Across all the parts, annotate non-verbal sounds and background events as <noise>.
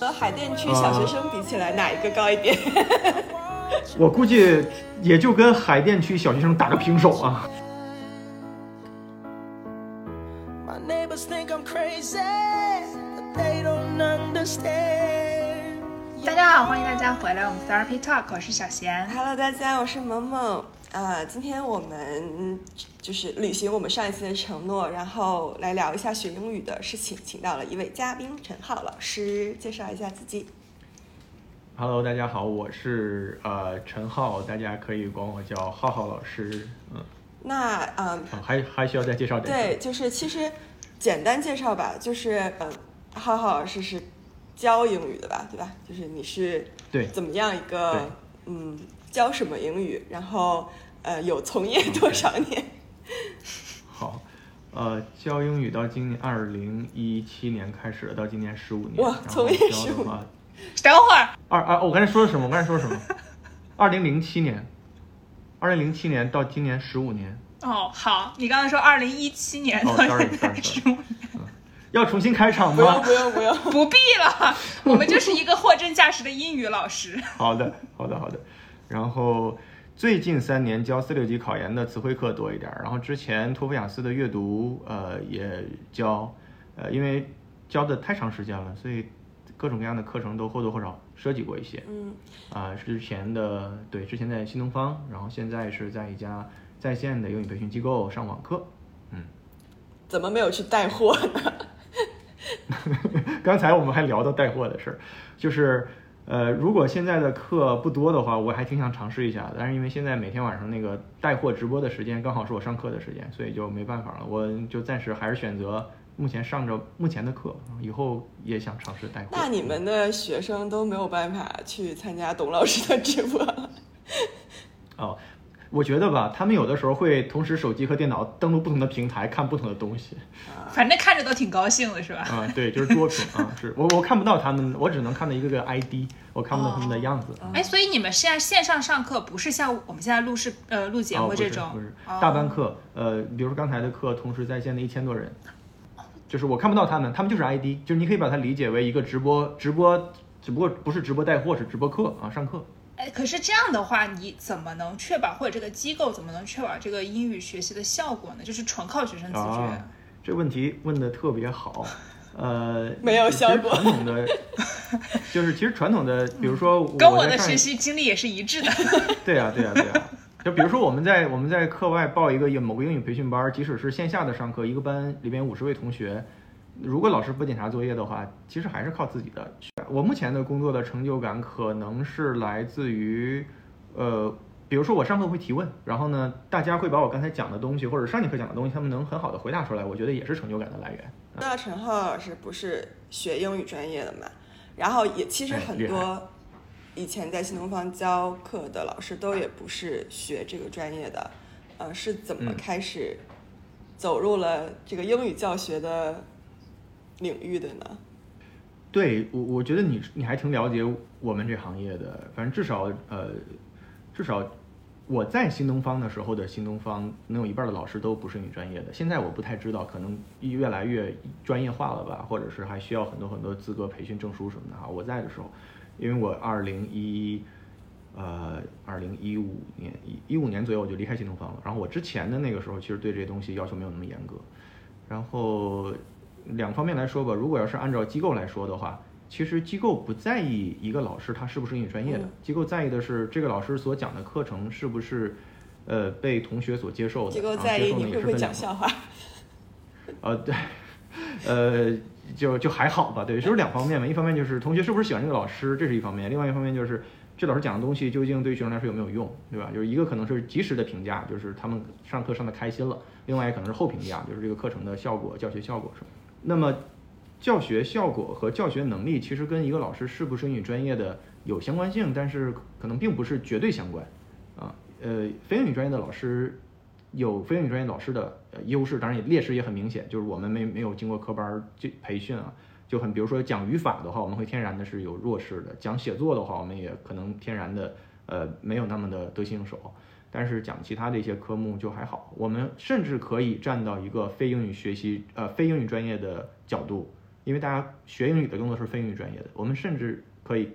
和海淀区小学生比起来，哪一个高一点？我估计也就跟海淀区小学生打个平手啊。My neighbors think I'm crazy, but they don't understand. 大家好，欢迎大家回来我们 Therapy Talk，我是小贤。Hello，大家，我是萌萌。呃，今天我们就是履行我们上一次的承诺，然后来聊一下学英语的事情，请到了一位嘉宾陈浩老师，介绍一下自己。Hello，大家好，我是呃陈浩，大家可以管我叫浩浩老师。嗯，那嗯，哦还还需要再介绍点？对，就是其实简单介绍吧，就是嗯，浩浩老师是教英语的吧，对吧？就是你是对怎么样一个嗯教什么英语，然后呃有从业多少年？<laughs> 好，呃，教英语到今年二零一七年开始的，到今年十五年。哇然后从业教的15话，等会儿，二二，我刚才说的什么？我刚才说的什么？<laughs> 二零零七年，二零零七年到今年十五年，哦，好，你刚才说二零一七年哦的，sorry，sorry，十五要重新开场不？不用不用，<laughs> 不必了，我们就是一个货真价实的英语老师。好的，好的，好的。然后最近三年教四六级考研的词汇课多一点儿，然后之前托福雅思的阅读呃也教，呃因为教的太长时间了，所以各种各样的课程都或多或少涉及过一些。嗯，啊、之前的对，之前在新东方，然后现在是在一家在线的英语培训机构上网课。嗯怎么没有去带货呢？<laughs> 刚才我们还聊到带货的事儿，就是呃，如果现在的课不多的话，我还挺想尝试一下的。但是因为现在每天晚上那个带货直播的时间刚好是我上课的时间，所以就没办法了。我就暂时还是选择目前上着目前的课，以后也想尝试带货。那你们的学生都没有办法去参加董老师的直播了。<laughs> 哦，我觉得吧，他们有的时候会同时手机和电脑登录不同的平台看不同的东西。反正看着都挺高兴的，是吧？啊、对，就是多屏啊，是我我看不到他们，我只能看到一个个 ID，我看不到他们的样子。哎，所以你们现在线上上课不是像我们现在录视呃录节目这种，不是哦大班课，呃，比如说刚才的课，同时在线的一千多人，就是我看不到他们，他们就是 ID，就是你可以把它理解为一个直播，直播只不过不是直播带货，是直播课啊，上课。哎，可是这样的话，你怎么能确保，或者这个机构怎么能确保这个英语学习的效果呢？就是纯靠学生自觉。啊，这问题问的特别好，呃，<laughs> 没有效果传统的，就是其实传统的，比如说跟我的学习经历也是一致的。<laughs> 对呀、对呀、对呀、就比如说我们在我们在课外报一个英某个英语培训班，即使是线下的上课，一个班里边五十位同学，如果老师不检查作业的话，其实还是靠自己的。我目前的工作的成就感可能是来自于，呃，比如说我上课会提问，然后呢，大家会把我刚才讲的东西或者上节课讲的东西，他们能很好的回答出来，我觉得也是成就感的来源。那陈浩老师不是学英语专业的嘛？然后也其实很多以前在新东方教课的老师都也不是学这个专业的，呃，是怎么嗯开始走入了这个英语教学的领域的呢？对我，我觉得你你还挺了解我们这行业的，反正至少呃，至少我在新东方的时候的新东方，能有一半的老师都不是英语专业的。现在我不太知道，可能越来越专业化了吧，或者是还需要很多很多资格培训证书什么的哈。我在的时候，因为我二零一呃二零一五年一一五年左右我就离开新东方了，然后我之前的那个时候，其实对这些东西要求没有那么严格。然后两方面来说吧，如果要是按照机构来说的话，其实机构不在意一个老师他是不是英语专业的，嗯机构在意的是这个老师所讲的课程是不是呃被同学所接受的。机构在意你会不会讲笑话？呃，对，呃，就就还好吧，对，就是两方面嘛。一方面就是同学是不是喜欢这个老师，这是一方面；另外一方面就是这老师讲的东西究竟对学生来说有没有用，对吧？就是一个可能是及时的评价，就是他们上课上的开心了；另外可能是后评价，就是这个课程的效果、教学效果什么。那么教学效果和教学能力其实跟一个老师是不是英语专业的有相关性，但是可能并不是绝对相关啊。呃，非英语专业的老师有非英语专业老师的优势，当然也劣势也很明显，就是我们没没有经过科班儿这培训啊，就很比如说讲语法的话，我们会天然的是有弱势的；讲写作的话，我们也可能天然的呃没有那么的得心应手。但是讲其他的一些科目就还好，我们甚至可以站到一个非英语学习呃非英语专业的角度因为大家学英语的更多是非英语专业的，我们甚至可以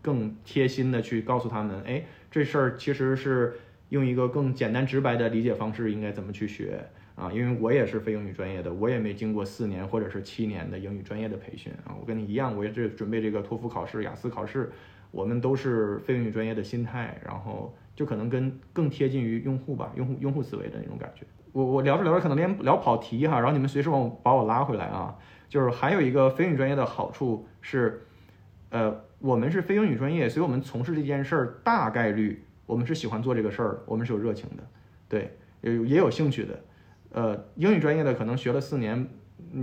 更贴心的去告诉他们，哎，这事儿其实是用一个更简单直白的理解方式应该怎么去学啊？因为我也是非英语专业的，我也没经过四年或者是七年的英语专业的培训啊，我跟你一样，我也是准备这个托福考试、雅思考试，我们都是非英语专业的心态，然后就可能跟更贴近于用户吧，用户用户思维的那种感觉。我我聊着聊着可能连聊跑题哈，然后你们随时往把我拉回来啊。就是还有一个非英语专业的好处是，呃，我们是非英语专业，所以我们从事这件事儿大概率我们是喜欢做这个事儿，我们是有热情的，对，也有也有兴趣的。呃，英语专业的可能学了四年，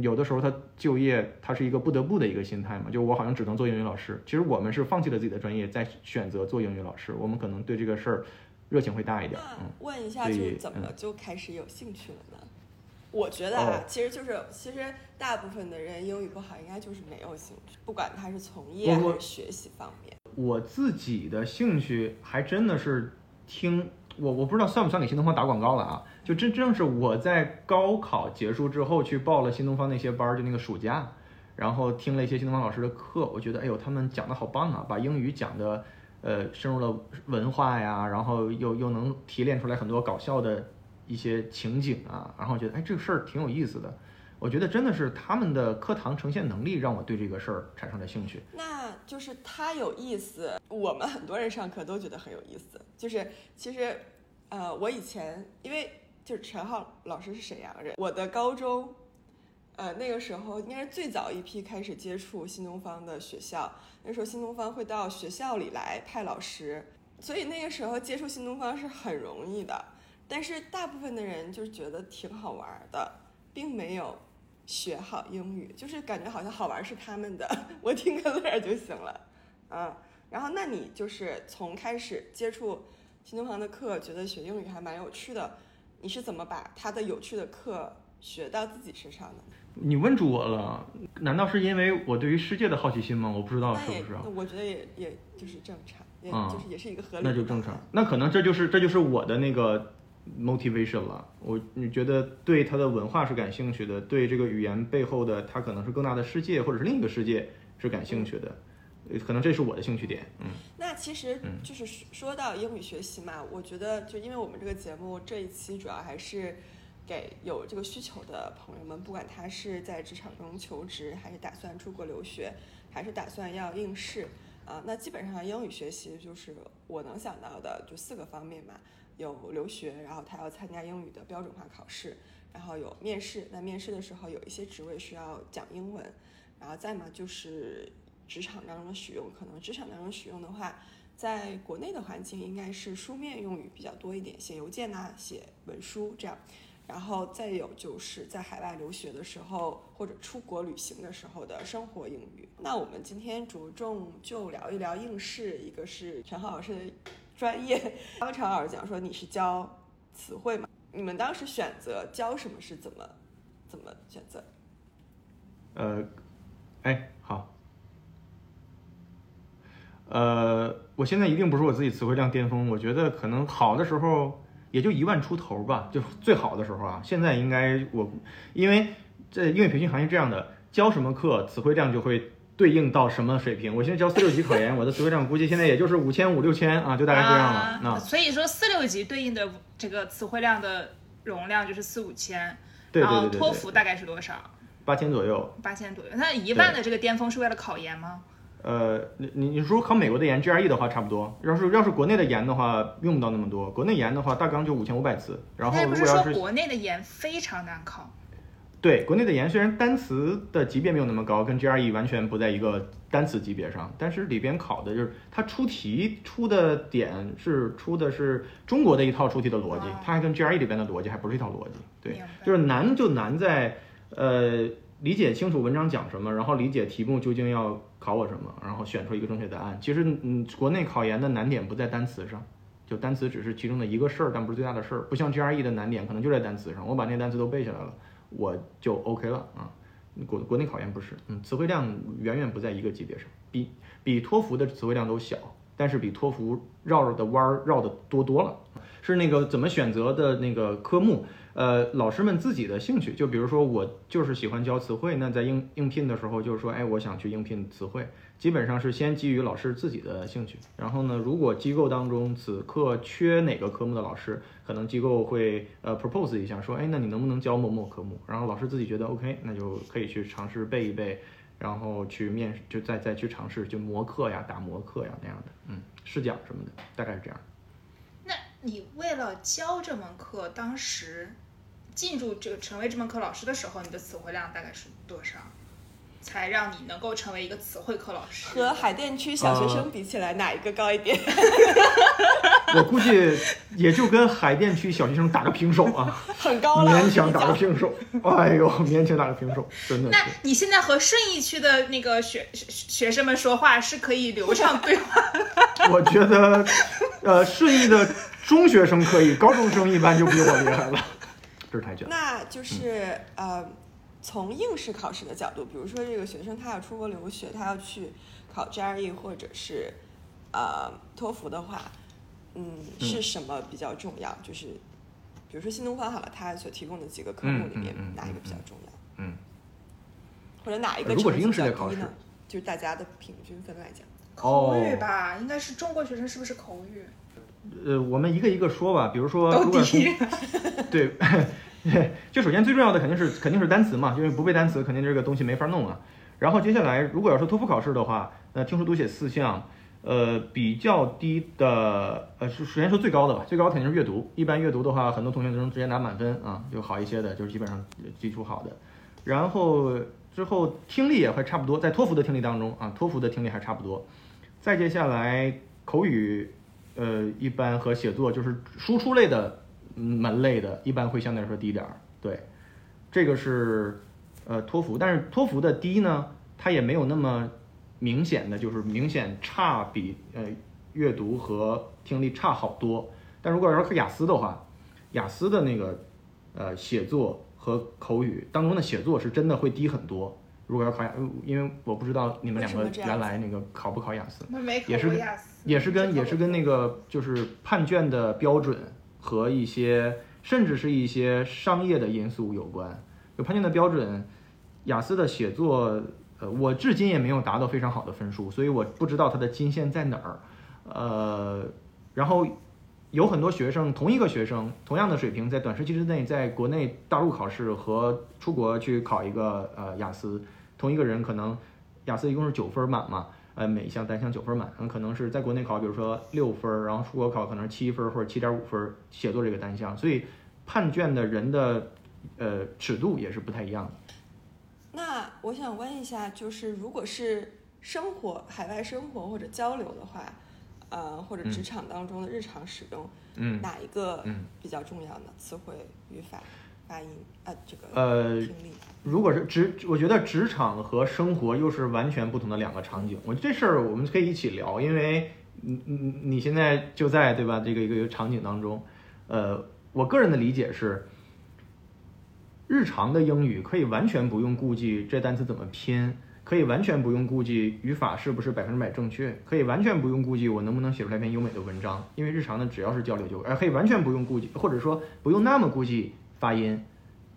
有的时候他就业他是一个不得不的一个心态嘛，就我好像只能做英语老师。其实我们是放弃了自己的专业，在选择做英语老师，我们可能对这个事儿热情会大一点。嗯，问一下，就是怎么嗯就开始有兴趣了呢？我觉得啊哦，其实就是其实大部分的人英语不好，应该就是没有兴趣，不管他是从业还是学习方面。我自己的兴趣还真的是听我，我不知道算不算给新东方打广告了啊？就真正是我在高考结束之后去报了新东方那些班儿，就那个暑假，然后听了一些新东方老师的课，我觉得哎呦，他们讲的好棒啊，把英语讲的呃深入了文化呀，然后又又能提炼出来很多搞笑的一些情景啊，然后觉得哎这个事儿挺有意思的。我觉得真的是他们的课堂呈现能力让我对这个事儿产生了兴趣。那就是他有意思，我们很多人上课都觉得很有意思。就是其实，呃，我以前因为就是陈浩老师是沈阳人，我的高中，呃，那个时候应该是最早一批开始接触新东方的学校。那时候新东方会到学校里来派老师，所以那个时候接触新东方是很容易的。但是大部分的人就是觉得挺好玩的，并没有学好英语，就是感觉好像好玩是他们的，我听个乐儿就行了，嗯。然后，那你就是从开始接触新东方的课，觉得学英语还蛮有趣的，你是怎么把他的有趣的课学到自己身上的？你问住我了，难道是因为我对于世界的好奇心吗？我不知道是不是啊？，我觉得也也就是正常，也啊就是也是一个合理的。那就正常。。那可能这就是这就是我的那个 motivation 了。我你觉得对他的文化是感兴趣的，对这个语言背后的它可能是更大的世界或者是另一个世界是感兴趣的，呃可能这是我的兴趣点。嗯，那其实嗯就是说到英语学习嘛，我觉得就因为我们这个节目这一期主要还是给有这个需求的朋友们，不管他是在职场中求职，还是打算出国留学，还是打算要应试啊，那基本上英语学习就是我能想到的就四个方面嘛，有留学，然后他要参加英语的标准化考试，然后有面试，那面试的时候有一些职位需要讲英文，然后再嘛就是职场当中的使用，可能职场当中使用的话，在国内的环境应该是书面用语比较多一点，写邮件呐、写文书这样。然后再有就是在海外留学的时候，或者出国旅行的时候的生活英语。那我们今天着重就聊一聊应试，一个是陈浩老师的专业。刚刚陈浩老师讲说你是教词汇嘛，你们当时选择教什么是怎么怎么选择？呃，哎，好。呃，我现在一定不是我自己词汇量巅峰，我觉得可能好的时候也就一万出头吧，就最好的时候啊。现在应该我，因为这英语培训行业这样的，教什么课词汇量就会对应到什么水平。<laughs> 我现在教四六级考研，我的词汇量估计现在也就是五千五六千啊，就大概这样了。啊那所以说四六级对应的这个词汇量的容量就是四五千，对然后托福大概是多少？八千左右。八千左右。那一万的这个巅峰是为了考研吗？呃，你你你如果考美国的研 GRE 的话，差不多。要是要是国内的研的话，用不到那么多。国内研的话，大纲就五千五百词。然后不是如果要是说国内的研非常难考？对国内的研，虽然单词的级别没有那么高，跟 GRE 完全不在一个单词级别上，但是里边考的就是它出题出的点是出的是中国的一套出题的逻辑哦，它还跟 GRE 里边的逻辑还不是一套逻辑。对，就是难就难在呃理解清楚文章讲什么，然后理解题目究竟要考我什么，然后选出一个正确答案。其实嗯，国内考研的难点不在单词上。就单词只是其中的一个事儿，但不是最大的事儿。不像 GRE 的难点可能就在单词上，我把那些单词都背下来了，我就 OK 了啊。国国内考研不是，嗯，词汇量远远不在一个级别上，比比托福的词汇量都小，但是比托福绕着的弯儿绕的多多了。是那个怎么选择的那个科目。呃，老师们自己的兴趣，就比如说我就是喜欢教词汇，那在应应聘的时候就是说，哎，我想去应聘词汇，基本上是先基于老师自己的兴趣。然后呢，如果机构当中此刻缺哪个科目的老师，可能机构会呃 propose 一下，说，哎，那你能不能教某某科目？然后老师自己觉得 OK，那就可以去尝试背一背，然后去面，就再再去尝试就模课呀、打模课呀那样的，嗯，试讲什么的，大概是这样。那你为了教这门课，当时进入这个成为这门课老师的时候，你的词汇量大概是多少，才让你能够成为一个词汇课老师？和海淀区小学生比起来，哪一个高一点？<laughs> 我估计也就跟海淀区小学生打个平手啊，<laughs> 很高了，勉强打个平手。哎呦，勉强打个平手，真的那。你现在和顺义区的那个学学学生们说话是可以流畅对话我觉得，呃，顺义的中学生可以，高中生一般就比我厉害了。<laughs> 这是太卷。那就是呃，从应试考试的角度，比如说这个学生他要出国留学，他要去考 GRE 或者是呃托福的话，嗯，是什么比较重要？就是比如说新东方好了，它所提供的几个科目里面哪一个比较重要？嗯，或者哪一个如果是成绩比较应试类考试低呢？就是大家的平均分来讲，口语哦吧？应该是中国学生是不是口语？呃，我们一个一个说吧。比如说，如果低从 <laughs> 对，就首先最重要的肯定是肯定是单词嘛，因为不背单词，肯定这个东西没法弄啊。然后接下来，如果要说托福考试的话，那听说读写四项，呃，比较低的，呃，是首先说最高的吧，最高肯定是阅读。一般阅读的话，很多同学都能直接拿满分啊，就好一些的，就是基本上基础好的。然后之后听力也会差不多，在托福的听力当中啊，托福的听力还差不多。再接下来口语，呃，一般和写作就是输出类的门类的，一般会相对来说低点儿。对，这个是呃托福，但是托福的低呢，它也没有那么明显的，就是明显差比呃阅读和听力差好多。但如果要是考雅思的话，雅思的那个呃写作和口语当中的写作是真的会低很多。如果要考雅，因为我不知道你们两个原来那个考不考雅思。我没考也是也是跟也是跟那个就是判卷的标准和一些甚至是一些商业的因素有关。有判卷的标准，雅思的写作，呃，我至今也没有达到非常好的分数，所以我不知道它的金线在哪儿。呃，然后有很多学生，同一个学生，同样的水平，在短时期之内，在国内大陆考试和出国去考一个呃雅思，同一个人可能雅思一共是九分满嘛，呃，每一项单项九分满，很可能是在国内考，比如说六分，然后出国考可能是七分或者七点五分，写作这个单项，所以判卷的人的呃尺度也是不太一样的。那我想问一下，就是如果是生活、海外生活或者交流的话，呃，或者职场当中的日常使用，嗯哪一个嗯比较重要呢？词汇、语法、发音，呃，这个呃听力。如果是职，我觉得职场和生活又是完全不同的两个场景。我这事儿我们可以一起聊，因为你你你现在就在对吧？这个一个一个场景当中，呃，我个人的理解是，日常的英语可以完全不用顾忌这单词怎么拼，可以完全不用顾忌语法是不是百分之百正确，可以完全不用顾忌我能不能写出来一篇优美的文章，因为日常的只要是交流就，呃，可以完全不用顾忌，或者说不用那么顾忌发音，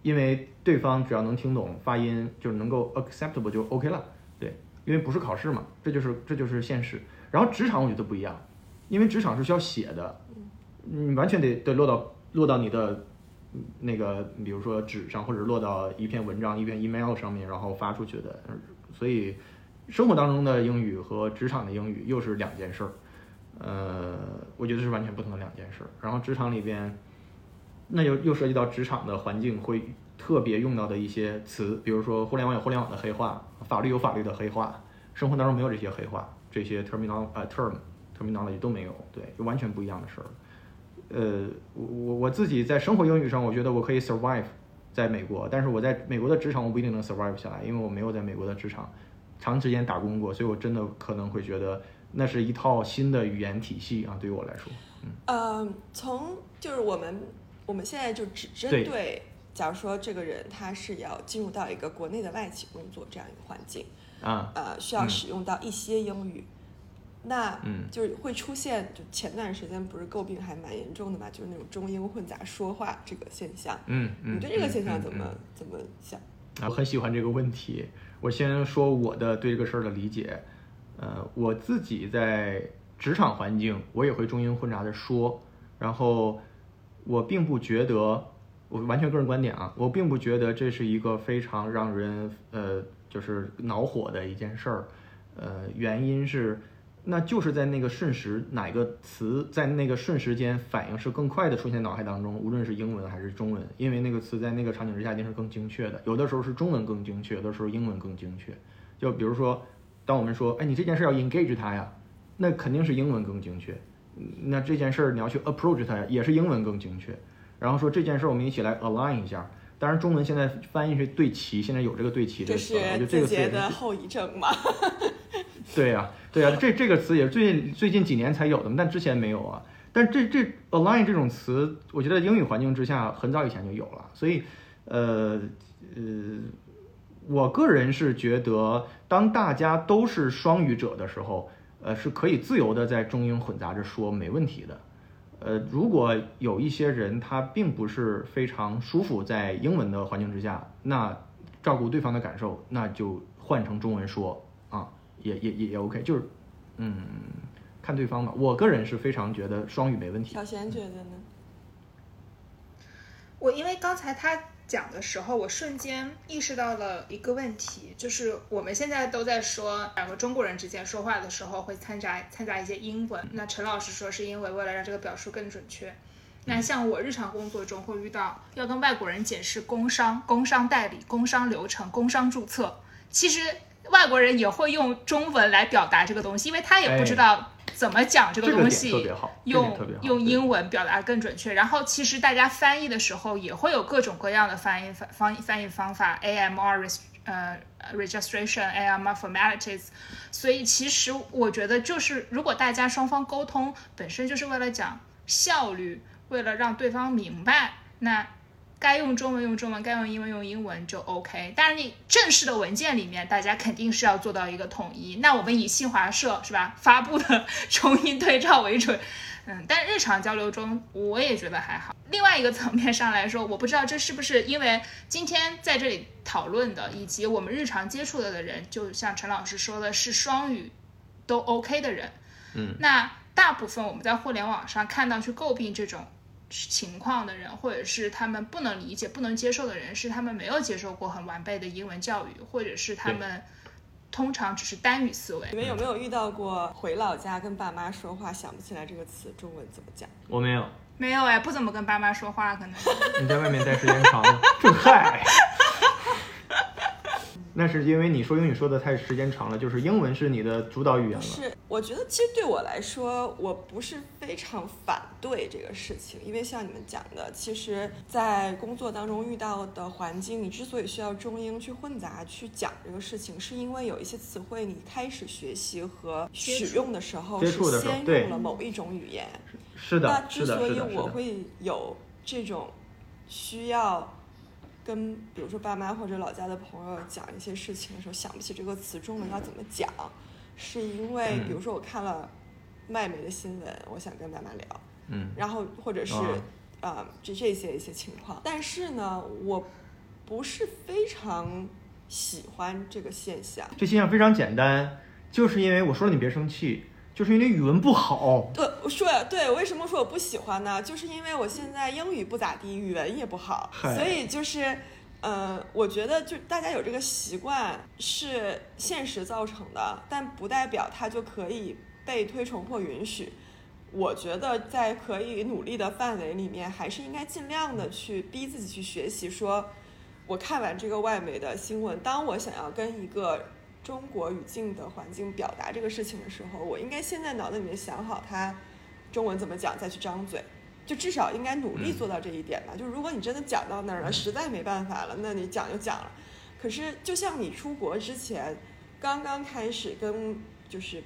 因为对方只要能听懂发音，就是能够 acceptable 就 OK 了。对，因为不是考试嘛，这就是这就是现实。然后职场我觉得不一样，因为职场是需要写的，你完全得得落到落到你的那个，比如说纸上，或者落到一篇文章、一篇 email 上面，然后发出去的。所以生活当中的英语和职场的英语又是两件事儿。呃，我觉得是完全不同的两件事儿。然后职场里边，那又又涉及到职场的环境会特别用到的一些词，比如说互联网有互联网的黑话，法律有法律的黑话，生活当中没有这些黑话，这些 terminal 呃 term terminology 都没有，对，就完全不一样的事儿。呃，我我我自己在生活英语上，我觉得我可以 survive 在美国，但是我在美国的职场我不一定能 survive 下来，因为我没有在美国的职场长时间打工过，所以我真的可能会觉得那是一套新的语言体系啊，对于我来说。呃，从就是我们我们现在就只针对对，假如说这个人他是要进入到一个国内的外企工作这样一个环境，啊，呃，需要嗯使用到一些英语。那嗯就是会出现，就前段时间不是诟病还蛮严重的嘛，就是那种中英混杂说话这个现象。嗯嗯，你对这个嗯现象怎么、嗯嗯怎么想？啊，我很喜欢这个问题。我先说我的对这个事儿的理解。呃，我自己在职场环境，我也会中英混杂的说，然后我并不觉得，我完全个人观点啊，我并不觉得这是一个非常让人呃就是恼火的一件事儿。呃，原因是，那就是在那个瞬时，哪个词在那个瞬时间反应是更快的出现脑海当中，无论是英文还是中文，因为那个词在那个场景之下一定是更精确的。有的时候是中文更精确，有的时候英文更精确。就比如说，当我们说，哎，你这件事要 engage 它呀，那肯定是英文更精确。嗯那这件事儿你要去 approach 它呀，也是英文更精确。然后说这件事儿我们一起来 align 一下。当然，中文现在翻译是对齐，现在有这个对齐这这个词得这个词的后遗症嘛？<laughs> 对呀、对啊、这这个词也是最近最近几年才有的嘛，但之前没有啊。但这这 align 这种词，我觉得英语环境之下很早以前就有了，所以呃呃，我个人是觉得，当大家都是双语者的时候，呃，是可以自由的在中英混杂着说，没问题的。呃，如果有一些人他并不是非常舒服在英文的环境之下，那照顾对方的感受，那就换成中文说啊，也也也也 OK，就是嗯，看对方吧。我个人是非常觉得双语没问题。小贤觉得呢？我因为刚才他讲的时候，我瞬间意识到了一个问题，就是我们现在都在说两个中国人之间说话的时候会掺杂掺杂一些英文。那陈老师说是因为为了让这个表述更准确。那像我日常工作中会遇到要跟外国人解释工商、工商代理、工商流程、工商注册，其实外国人也会用中文来表达这个东西，因为他也不知道怎么讲这个东西。用。用对英文表达更准确。然后其实大家翻译的时候也会有各种各样的翻译翻翻译方法，AMR 呃 registration AMR formalities。所以其实我觉得就是如果大家双方沟通本身就是为了讲效率，为了让对方明白，那。该用中文用中文，该用英文用英文就 OK。但是你正式的文件里面，大家肯定是要做到一个统一。那我们以新华社是吧发布的中英对照为准，嗯，<laughs> 但日常交流中，我也觉得还好。另外一个层面上来说，我不知道这是不是因为今天在这里讨论的，以及我们日常接触的的人，就像陈老师说的是双语都 OK 的人，嗯，那大部分我们在互联网上看到去诟病这种情况的人，或者是他们不能理解、不能接受的人，是他们没有接受过很完备的英文教育，或者是他们通常只是单语思维。你们有没有遇到过回老家跟爸妈说话想不起来这个词中文怎么讲？我没有，没有哎，不怎么跟爸妈说话，可能。你在外面待时间长了，<laughs> 这嗨。那是因为你说英语说的太时间长了，就是英文是你的主导语言了。是，我觉得其实对我来说，我不是非常反对这个事情，因为像你们讲的，其实，在工作当中遇到的环境，你之所以需要中英去混杂去讲这个事情，是因为有一些词汇你开始学习和使用的时候是接触的时候先对用了某一种语言，是是的，之所以。我会有这种需要跟比如说爸妈或者老家的朋友讲一些事情的时候，想不起这个词中文要怎么讲，是因为嗯。比如说我看了外媒的新闻，我想跟爸妈聊，嗯，然后或者是啊。就这这些一些情况，但是呢，我不是非常喜欢这个现象。这现象非常简单，就是因为我说了你别生气，就是因为语文不好。对，我说，对，我为什么说我不喜欢呢？就是因为我现在英语不咋地，语文也不好，所以就是，呃，我觉得就大家有这个习惯是现实造成的，但不代表它就可以被推崇或允许。我觉得在可以努力的范围里面，还是应该尽量的去逼自己去学习。说，我看完这个外媒的新闻，当我想要跟一个中国语境的环境表达这个事情的时候，我应该先在脑子里面想好它中文怎么讲，再去张嘴。就至少应该努力做到这一点吧。就如果你真的讲到那儿了，实在没办法了，那你讲就讲了。可是就像你出国之前，刚刚开始跟就是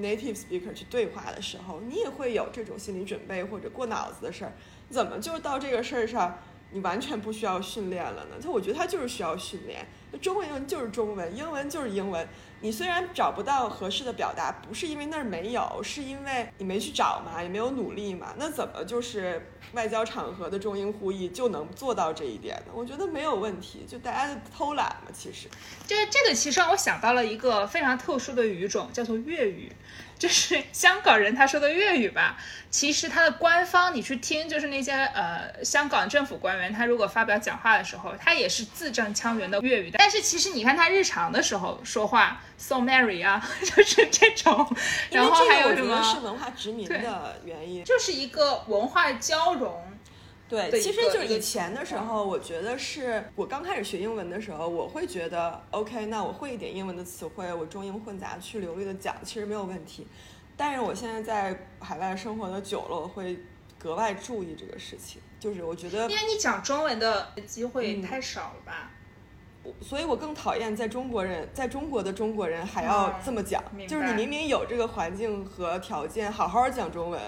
native speaker 去对话的时候，你也会有这种心理准备或者过脑子的事儿。怎么就到这个事儿上，你完全不需要训练了呢？就我觉得它就是需要训练。中文英文就是中文，英文就是英文。你虽然找不到合适的表达，不是因为那儿没有，是因为你没去找嘛，也没有努力嘛。那怎么就是外交场合的中英互译就能做到这一点呢？我觉得没有问题，就大家偷懒嘛，其实。就是这个，其实让我想到了一个非常特殊的语种，叫做粤语。就是香港人他说的粤语吧，其实他的官方你去听，就是那些呃香港政府官员，他如果发表讲话的时候，他也是字正腔圆的粤语。但是其实你看他日常的时候说话，so Mary 啊，<laughs> 就是这种。然后还有什么？是文化殖民的原因，就是一个文化交融。对，其实就是以前的时候，我觉得是我刚开始学英文的时候，我会觉得 OK，那我会一点英文的词汇，我中英混杂去流利的讲，其实没有问题。但是我现在在海外生活的久了，我会格外注意这个事情。就是我觉得，因为你讲中文的机会太少了吧，所以我更讨厌在中国人在中国的中国人还要这么讲，就是你明明有这个环境和条件，好好讲中文。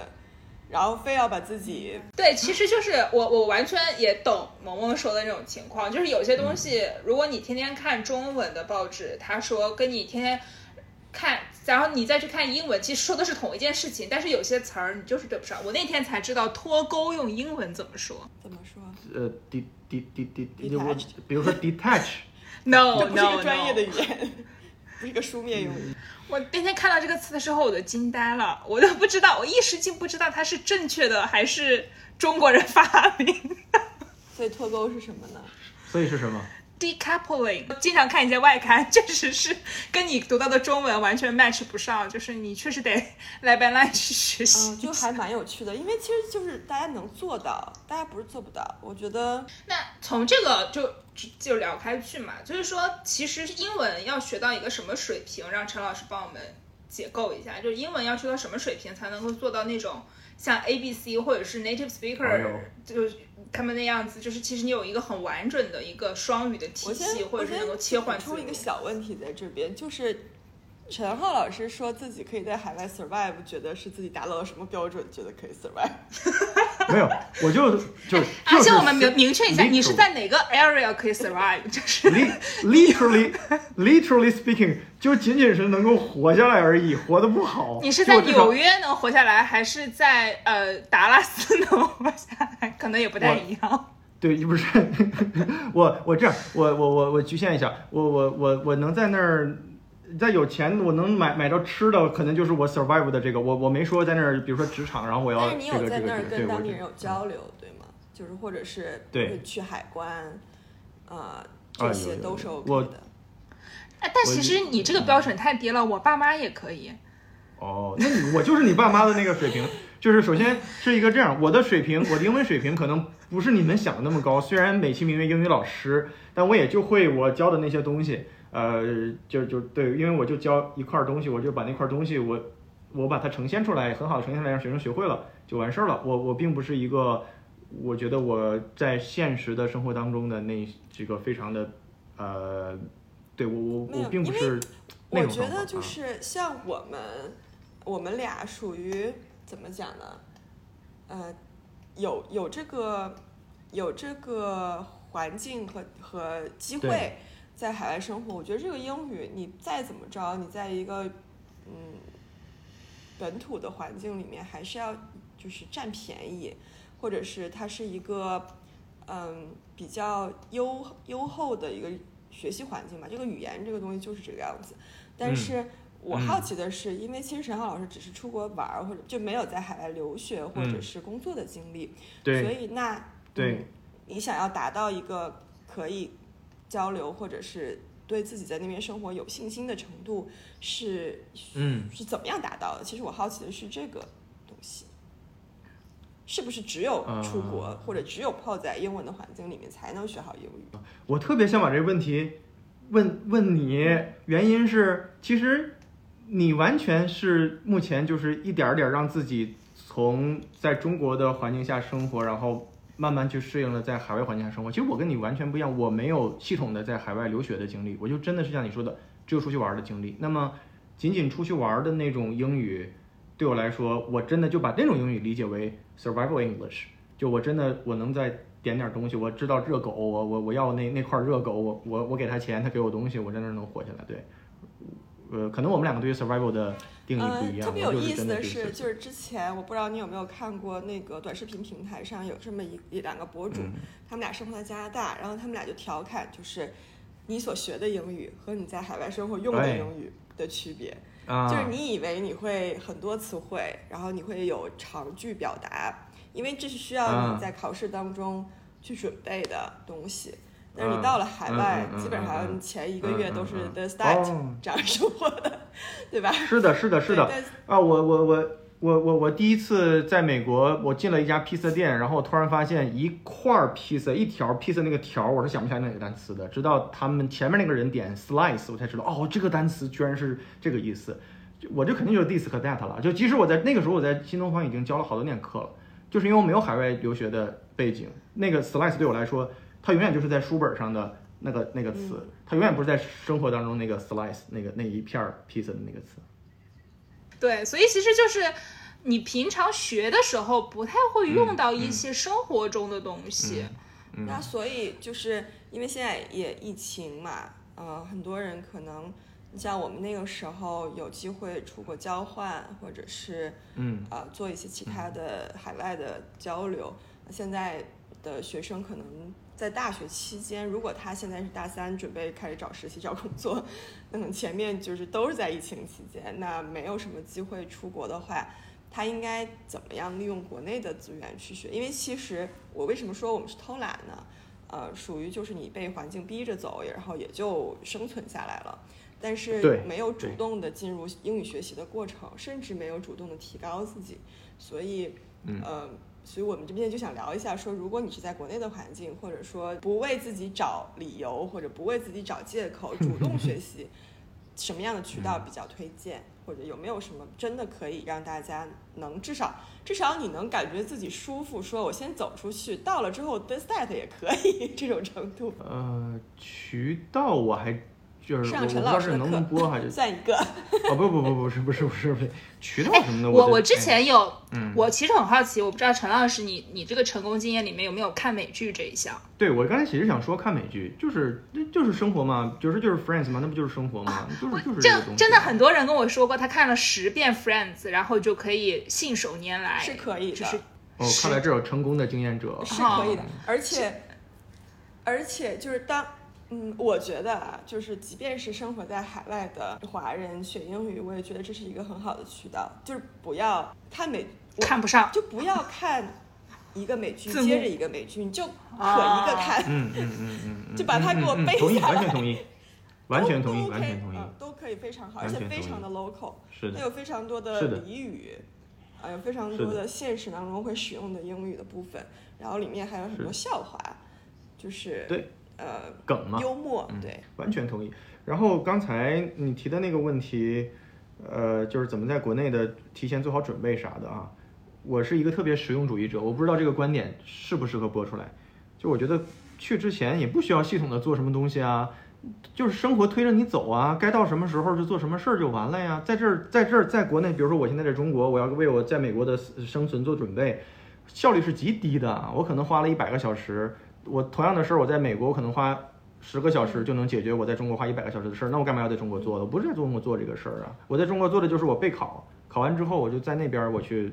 然后非要把自己对，其实就是我，我完全也懂萌萌说的那种情况，就是有些东西，如果你天天看中文的报纸，他说跟你天天看，然后你再去看英文，其实说的是同一件事情，但是有些词儿你就是对不上。我那天才知道脱钩用英文怎么说？怎么说？呃，d d d d d，我比如说 detach，no no，这不是个专业的语言，<laughs> 不是个书面用语。我那天看到这个词的时候，我都惊呆了，我都不知道，我一时竟不知道它是正确的还是中国人发明的。所以脱钩是什么呢？所以是什么？decoupling，经常看一些外刊，<laughs> 确实是跟你读到的中文完全 match 不上，就是你确实得 <laughs> 来 by line 去学习，就还蛮有趣的，因为其实就是大家能做到，大家不是做不到。我觉得那从这个就就聊开去嘛，就是说其实英文要学到一个什么水平，让陈老师帮我们解构一下，就是英文要学到什么水平才能够做到那种。像 A B C 或者是 native speaker，就是他们那样子，就是其实你有一个很完整的一个双语的体系，或者是能够切换。出一个小问题在这边，就是。陈浩老师说自己可以在海外 survive，觉得是自己达到了什么标准？觉得可以 survive？<laughs> <laughs> 没有，我就 <laughs> 就而且我们明明确一下，你是在哪个 area 可以 survive？就是 <laughs> literally literally speaking，就仅仅是能够活下来而已，活得不好。你是在纽约能活下来，还是在呃达拉斯能活下来？可能也不太一样。对，不是我我这样，我我我我局限一下，我我我我能在那儿。在有钱，我能买买到吃的，可能就是我 survive 的这个。我我没说在那儿，比如说职场，然后我要这个。但是你有在那儿跟当地人有交流，对吗？就是或者是对去海关，呃，这些都是 OK 的。哎，但其实你这个标准太低了，我爸妈也可以。哦，那你我就是你爸妈的那个水平，就是首先是一个这样，我的水平，我的英文水平可能不是你们想的那么高。虽然美其名曰英语老师，但我也就会我教的那些东西。呃，就就对，因为我就教一块东西，我就把那块东西，我我把它呈现出来，很好的呈现出来，让学生学会了就完事儿了。我我并不是一个，我觉得我在现实的生活当中的那这个非常的，呃，对我我我并不是我觉得就是像我们我们俩属于怎么讲呢？呃，有有这个有这个环境和和机会。在海外生活，我觉得这个英语你再怎么着，你在一个嗯本土的环境里面，还是要就是占便宜，或者是它是一个嗯比较优优厚的一个学习环境吧。这个语言这个东西就是这个样子。但是我好奇的是，因为其实陈浩老师只是出国玩儿，或者就没有在海外留学或者是工作的经历，所以那对你想要达到一个可以。交流或者是对自己在那边生活有信心的程度是，嗯，是怎么样达到的？其实我好奇的是这个东西，是不是只有出国或者只有泡在英文的环境里面才能学好英语？我特别想把这个问题问问你，原因是其实你完全是目前就是一点点让自己从在中国的环境下生活，然后。慢慢去适应了在海外环境下生活。其实我跟你完全不一样，我没有系统的在海外留学的经历，我就真的是像你说的，只有出去玩的经历。那么，仅仅出去玩的那种英语，对我来说，我真的就把那种英语理解为 survival English，就我真的我能再点点东西，我知道热狗，我我我要那那块热狗，我我我给他钱，他给我东西，我真的能活下来。对，呃，可能我们两个对于 survival 的定义不呃一，样。特别有意思的的是，就是之前我不知道你有没有看过那个短视频平台上有这么一一两个博主，嗯他们俩生活在加拿大，然后他们俩就调侃，就是你所学的英语和你在海外生活用的哎英语的区别。啊，就是你以为你会很多词汇，然后你会有长句表达，因为这是需要啊你在考试当中去准备的东西。但是啊你到了海外，基本上前一个月都是 the 嗯 start、哦这样生活的，<laughs> 对吧？是的，是的，是的。啊，我我我我我我第一次在美国，我进了一家披萨店，然后我突然发现一块儿披萨，一条披萨那个条儿，我是想不起来那个单词的，直到他们前面那个人点 slice，我才知道哦，这个单词居然是这个意思。我就肯定就是 this 和 that 了。就即使我在那个时候我在新东方已经教了好多年课了，就是因为我没有海外留学的背景，那个 slice 对我来说，它永远就是在书本上的那个那个词，它永远不是在生活当中那个 slice 那个那一片儿披萨的那个词。对，所以其实就是你平常学的时候不太会用到一些生活中的东西。嗯那所以就是因为现在也疫情嘛，呃，很多人可能你像我们那个时候有机会出国交换，或者是嗯呃做一些其他的海外的交流。现在的学生可能在大学期间，如果他现在是大三，准备开始找实习、找工作，那可能前面就是都是在疫情期间，那没有什么机会出国的话，他应该怎么样利用国内的资源去学？因为其实我为什么说我们是偷懒呢？呃，属于就是你被环境逼着走，然后也就生存下来了，但是没有主动的进入英语学习的过程，甚至没有主动的提高自己，所以，嗯呃，所以我们这边就想聊一下，说如果你是在国内的环境，或者说不为自己找理由，或者不为自己找借口，主动学习，<laughs> 什么样的渠道嗯比较推荐？或者有没有什么真的可以让大家能至少至少你能感觉自己舒服，说我先走出去，到了之后 this that 也可以 <laughs> 这种程度。呃，渠道我还就是我不知道是陈老师能不能播还是 <laughs> 算一个，<laughs> 哦不不不不是不是不是不是渠道什么的，哎我我我之前有，嗯我其实很好奇，我不知道陈老师你你这个成功经验里面有没有看美剧这一项？对我刚才其实想说看美剧，就是那就是生活嘛，就是就是 Friends 嘛，那不就是生活嘛，就是就是这个东西。真真的很多人跟我说过，他看了十遍 Friends，然后就可以信手拈来，是可以的就是哦，看来这有成功的经验者。是可以的，而且而且就是当。嗯，我觉得啊，就是即便是生活在海外的华人学英语，我也觉得这是一个很好的渠道。就是不要看美，我看不上。就不要看一个美剧接着一个美剧，你就可一个看，嗯嗯嗯嗯嗯，<laughs> 就把它给我背下来完全同意，完全同意，完 OK，全同意，嗯都可以非常好，而且非常的 local，是的，它有非常多的的俚语，啊，有非常多的现实当中会使用的英语的部分，然后里面还有很多笑话，就是对呃梗嘛，幽默，嗯对，完全同意。然后刚才你提的那个问题，呃，就是怎么在国内的提前做好准备啥的啊？我是一个特别实用主义者，我不知道这个观点适不适合播出来。就我觉得去之前也不需要系统的做什么东西啊，就是生活推着你走啊，该到什么时候就做什么事儿就完了呀。在这儿，在这儿，在国内，比如说我现在在中国，我要为我在美国的生存做准备，效率是极低的。我可能花了一百个小时，我同样的事儿，我在美国我可能花十个小时就能解决我在中国花一百个小时的事儿，那我干嘛要在中国做的？我不是在中国做这个事儿啊，我在中国做的就是我备考，考完之后我就在那边儿我去，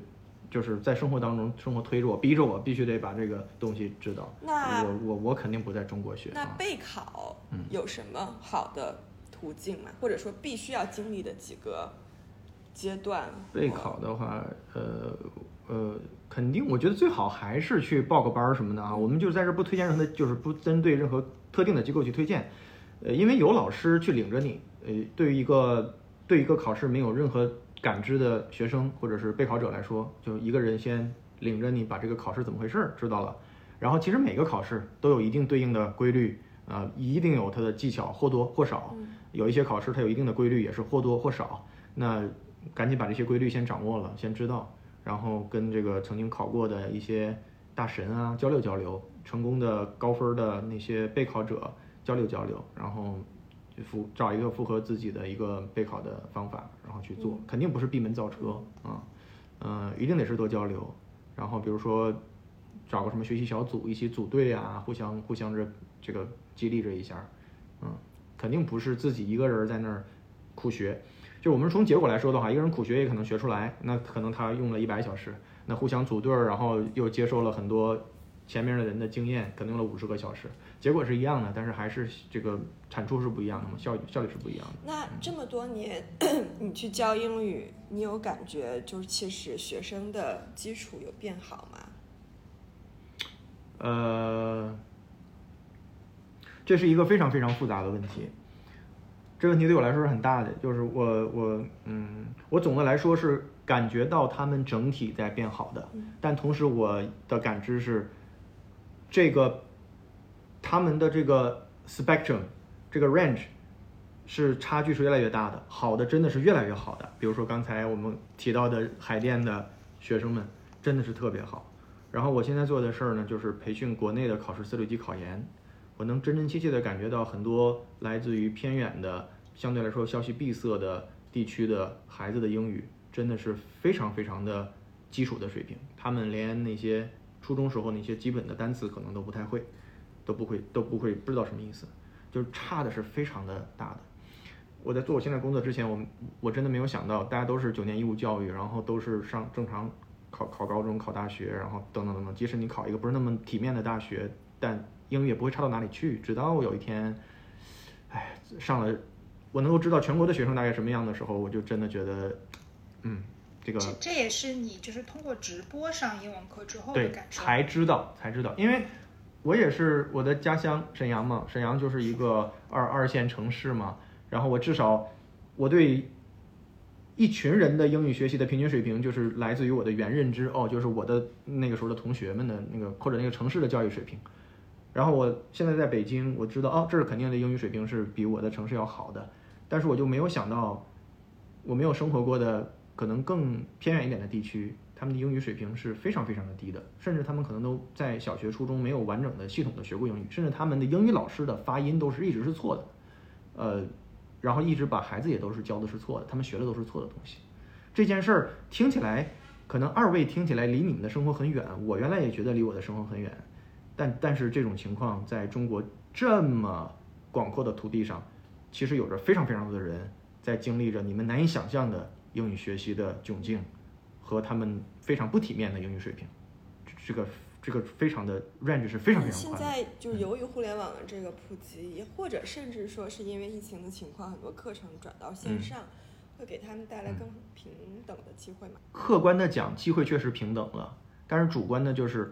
就是在生活当中，生活推着我，逼着我必须得把这个东西知道。那我我我肯定不在中国学啊。那备考嗯有什么好的途径吗？或者说必须要经历的几个阶段？备考的话，呃呃，肯定，我觉得最好还是去报个班儿什么的啊。我们就在这儿不推荐任何的，就是不针对任何特定的机构去推荐，呃，因为有老师去领着你，呃，对于一个对一个考试没有任何感知的学生或者是备考者来说，就一个人先领着你把这个考试怎么回事儿知道了，然后其实每个考试都有一定对应的规律，呃、一定有它的技巧，或多或少。有一些考试它有一定的规律，也是或多或少。那赶紧把这些规律先掌握了，先知道，然后跟这个曾经考过的一些大神啊交流交流，成功的高分的那些备考者交流交流，然后就符找一个符合自己的一个备考的方法，然后去做，肯定不是闭门造车啊，嗯、一定得是多交流。然后比如说找个什么学习小组一起组队啊，互相互相这这个激励着一下，嗯，肯定不是自己一个人在那儿苦学。就我们从结果来说的话，一个人苦学也可能学出来，那可能他用了一百小时，那互相组队儿，然后又接受了很多前面的人的经验，可能用了五十个小时，结果是一样的，但是还是这个产出是不一样的嘛，效率效率是不一样的。那这么多年，<coughs> 你去教英语，你有感觉就是其实学生的基础有变好吗？呃，这是一个非常非常复杂的问题。这个问题对我来说是很大的，就是我我嗯，我总的来说是感觉到他们整体在变好的，但同时我的感知是，这个他们的这个 spectrum 这个 range 是差距是越来越大的，好的真的是越来越好的。比如说刚才我们提到的海淀的学生们，真的是特别好。然后我现在做的事儿呢，就是培训国内的考试四六级考研。我能真真切切地感觉到很多来自于偏远的、相对来说消息闭塞的地区的孩子的英语，真的是非常非常的基础的水平。他们连那些初中时候那些基本的单词可能都不太会，都不会都不会不知道什么意思，就是差的是非常的大的。我在做我现在工作之前，我我真的没有想到，大家都是九年义务教育，然后都是上正常考考高中、考大学，然后等等等等。即使你考一个不是那么体面的大学，但英语也不会差到哪里去。直到有一天，哎，上了，我能够知道全国的学生大概什么样的时候，我就真的觉得，嗯，这个这这也是你就是通过直播上英文课之后的感受。才知道才知道，因为我也是我的家乡沈阳嘛，沈阳就是一个二二线城市嘛，然后我至少我对一群人的英语学习的平均水平，就是来自于我的原认知哦，就是我的那个时候的同学们的那个或者那个城市的教育水平。然后我现在在北京，我知道哦，这儿肯定的英语水平是比我的城市要好的，但是我就没有想到，我没有生活过的可能更偏远一点的地区，他们的英语水平是非常非常的低的，甚至他们可能都在小学、初中没有完整的、系统的学过英语，甚至他们的英语老师的发音都是一直是错的，呃，然后一直把孩子也都是教的是错的，他们学的都是错的东西。这件事儿听起来，可能二位听起来离你们的生活很远，我原来也觉得离我的生活很远，但但是这种情况在中国这么广阔的土地上，其实有着非常非常多的人在经历着你们难以想象的英语学习的窘境，和他们非常不体面的英语水平，这个这个非常的 range 是非常非常现宽现。在就是由于互联网的这个普及，也或者甚至说是因为疫情的情况，很多课程转到线嗯上，会给他们带来更平等的机会嘛？客观的讲，机会确实平等了，但是主观的就是，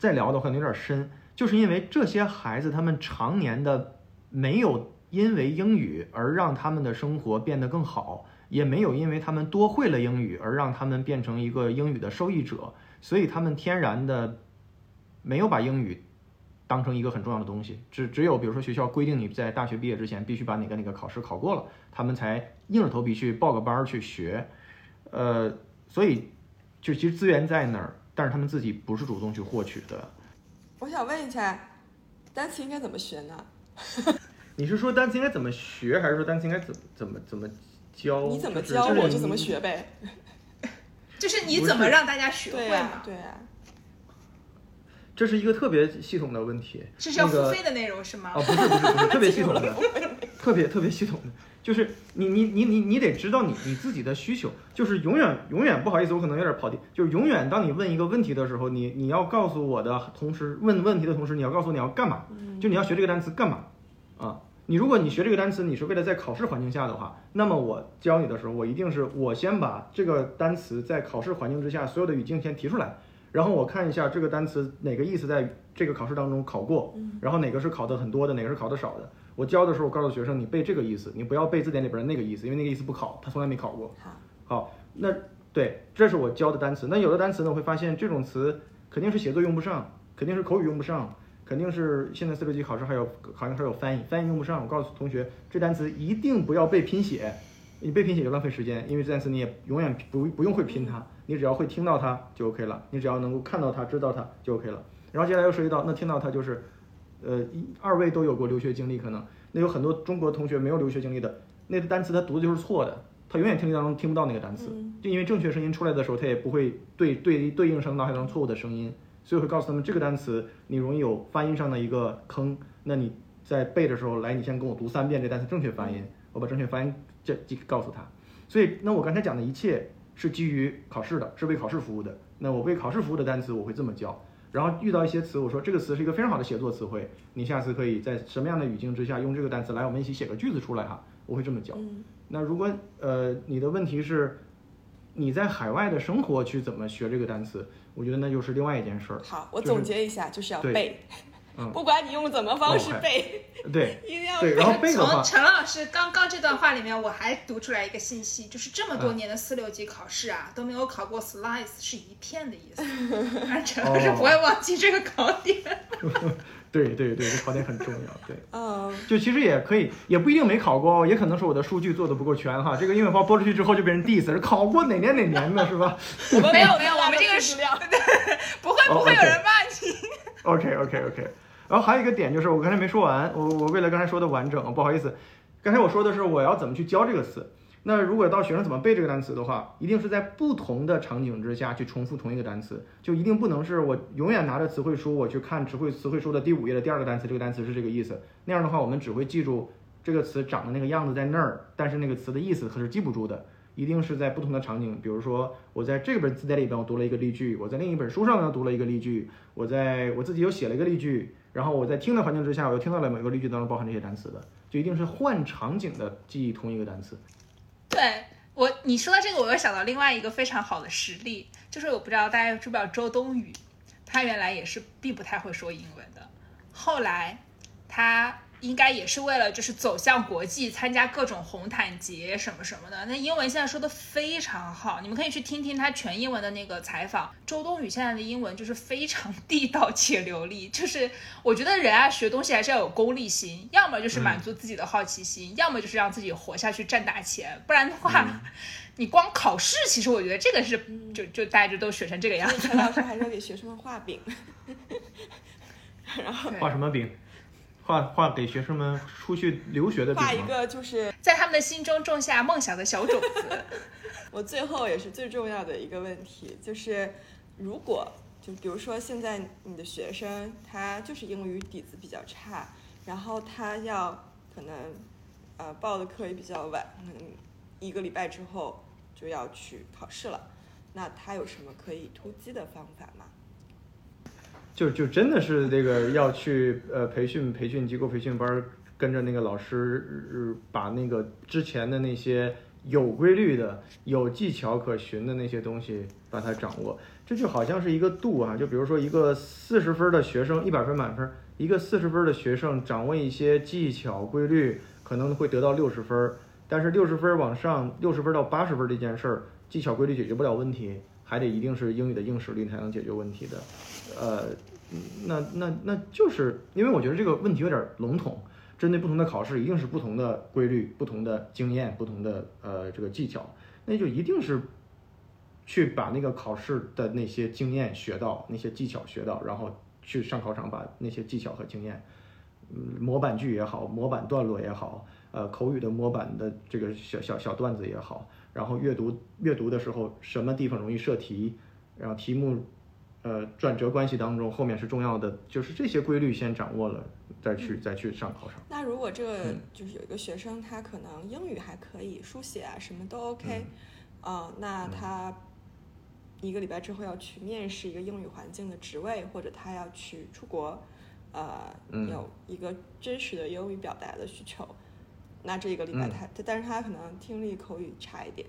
再聊的话可能有点深，就是因为这些孩子他们常年的没有因为英语而让他们的生活变得更好，也没有因为他们多会了英语而让他们变成一个英语的受益者，所以他们天然的没有把英语当成一个很重要的东西，只只有比如说学校规定你在大学毕业之前必须把哪个哪个考试考过了，他们才硬着头皮去报个班去学，呃，所以就其实资源在那儿，但是他们自己不是主动去获取的。我想问一下，单词应该怎么学呢？<laughs> 你是说单词应该怎么学，还是说单词应该怎么怎么怎么教？你怎么教就是我就怎么学呗。<laughs> 就是你怎么让大家学、会嘛？对啊、这是一个特别系统的问题。这是要付费的内容是吗？哦，不是不是不是，特别系统的，<laughs> 特别特别系统的，就是你你你你你得知道你你自己的需求，就是永远永远不好意思，我可能有点跑题，就是永远当你问一个问题的时候，你你要告诉我的同时问问题的同时，你要告诉我你要干嘛，就你要学这个单词干嘛啊？你如果你学这个单词，你是为了在考试环境下的话，那么我教你的时候，我一定是我先把这个单词在考试环境之下所有的语境先提出来，然后我看一下这个单词哪个意思在这个考试当中考过，然后哪个是考的很多的，哪个是考的少的。我教的时候，我告诉学生，你背这个意思，你不要背字典里边的那个意思，因为那个意思不考，他从来没考过。好，好，那对，这是我教的单词。那有的单词呢，我会发现这种词肯定是写作用不上，肯定是口语用不上，肯定是现在四六级考试还有好像还有翻译，翻译用不上。我告诉同学，这单词一定不要背拼写，你背拼写就浪费时间，因为这单词你也永远不不用会拼它，你只要会听到它就 OK 了，你只要能够看到它、知道它就 OK 了。然后接下来又涉及到，那听到它就是，呃，一二位都有过留学经历，可能那有很多中国同学没有留学经历的，那个单词他读的就是错的，他永远听力当中听不到那个单词，就因为正确声音出来的时候，他也不会对对对应上脑海当中错误的声音，所以会告诉他们这个单词你容易有发音上的一个坑，那你在背的时候，来，你先跟我读三遍这单词正确发音，我把正确发音这这告诉他。所以，那我刚才讲的一切是基于考试的，是为考试服务的。那我为考试服务的单词我会这么教，然后遇到一些词，我说这个词是一个非常好的写作词汇，你下次可以在什么样的语境之下用这个单词来，我们一起写个句子出来哈，我会这么教。嗯那如果呃你的问题是你在海外的生活去怎么学这个单词，我觉得那就是另外一件事儿。好，我总结一下，就是要背，嗯不管你用怎么方式背，对 <laughs> 一定要背，然后背的话从，陈老师刚刚这段话里面，我还读出来一个信息，就是这么嗯多年的四六级考试啊，都没有考过 <laughs> slice 是一片的意思，而陈老师不会忘记这个考点。对对对，这考点很重要。对，嗯，就其实也可以，也不一定没考过哦，也可能是我的数据做的不够全哈。这个英语包播出去之后就被人 diss，是考过哪年哪年的是吧我们没有有没有我们这个数量，不会哦不会有人骂你。？OK OK OK。然后还有一个点就是我刚才没说完，我我为了刚才说的完整，不好意思，刚才我说的是我要怎么去教这个词。那如果到学生怎么背这个单词的话，一定是在不同的场景之下去重复同一个单词，就一定不能是我永远拿着词汇书我去看词汇词汇书的第五页的第二个单词，这个单词是这个意思。那样的话，我们只会记住这个词长的那个样子在那儿，但是那个词的意思可是记不住的。一定是在不同的场景，比如说我在这本字典里边我读了一个例句，我在另一本书上呢读了一个例句，我在我自己又写了一个例句，然后我在听的环境之下，我又听到了某个例句当中包含这些单词的，就一定是换场景的记忆同一个单词。对我，你说到这个，我又想到另外一个非常好的实例，就是我不知道大家知不知道周冬雨，她原来也是并不太会说英文的，后来她应该也是为了就是走向国际，参加各种红毯节什么什么的，那英文现在说的非常好，你们可以去听听他全英文的那个采访。周冬雨现在的英文就是非常地道且流利，就是我觉得人啊学东西还是要有功利心，要么就是满足自己的好奇心，要么就是让自己活下去赚大钱，不然的话，<laughs> 你光考试，其实我觉得这个是就就大家就都学成这个样子陈老师还是要给学生们画饼。<laughs> 然后画什么饼？画画给学生们出去留学的画一？个就是在他们的心中种下梦想的小种子。<laughs> 我最后也是最重要的一个问题，就是如果就比如说现在你的学生他就是英语底子比较差，然后他要可能呃报的课也比较晚，可能一个礼拜之后就要去考试了，那他有什么可以突击的方法吗？就就真的是这个要去呃培训培训机构培训班，跟着那个老师、呃把那个之前的那些有规律的、有技巧可循的那些东西把它掌握。这就好像是一个度啊，就比如说一个四十分的学生，一百分满分，一个四十分的学生掌握一些技巧规律，可能会得到六十分。但是六十分往上，六十分到八十分这件事儿，技巧规律解决不了问题，还得一定是英语的硬实力才能解决问题的。呃，那那那就是因为我觉得这个问题有点笼统，针对不同的考试，一定是不同的规律、不同的经验、不同的呃这个技巧，那就一定是去把那个考试的那些经验学到，那些技巧学到，然后去上考场把那些技巧和经验，嗯，模板句也好，模板段落也好，呃，口语的模板的这个小小小段子也好，然后阅读阅读的时候什么地方容易设题，然后题目。呃，转折关系当中，后面是重要的，就是这些规律先掌握了，再去再去上考场。那如果这就是有一个学生，他可能英语还可以，书写啊什么都 OK，嗯呃，那他一个礼拜之后要去面试一个英语环境的职位，或者他要去出国，呃，嗯。有一个真实的英语表达的需求，那这一个礼拜嗯。他，但是他可能听力口语差一点，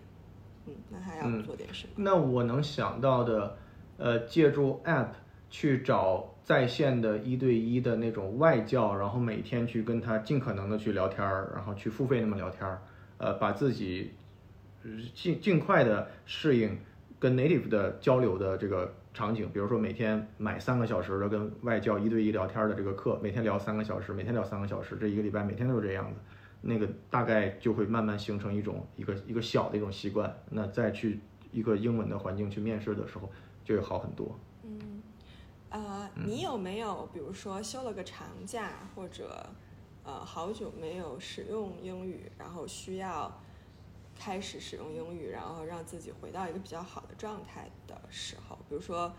嗯，那他要嗯。做点什么？那我能想到的，呃，借助 App 去找在线的一对一的那种外教，然后每天去跟他尽可能的去聊天儿，然后去付费那么聊天儿，呃，把自己尽尽快的适应跟 native 的交流的这个场景，比如说每天买三个小时的跟外教一对一聊天的这个课，每天聊三个小时，每天聊三个小时，这一个礼拜每天都是这样子。那个大概就会慢慢形成一种一个一个小的一种习惯，那再去一个英文的环境去面试的时候，就会好很多。嗯，呃，你有没有比如说休了个长假，或者呃好久没有使用英语，然后需要开始使用英语，然后让自己回到一个比较好的状态的时候，比如说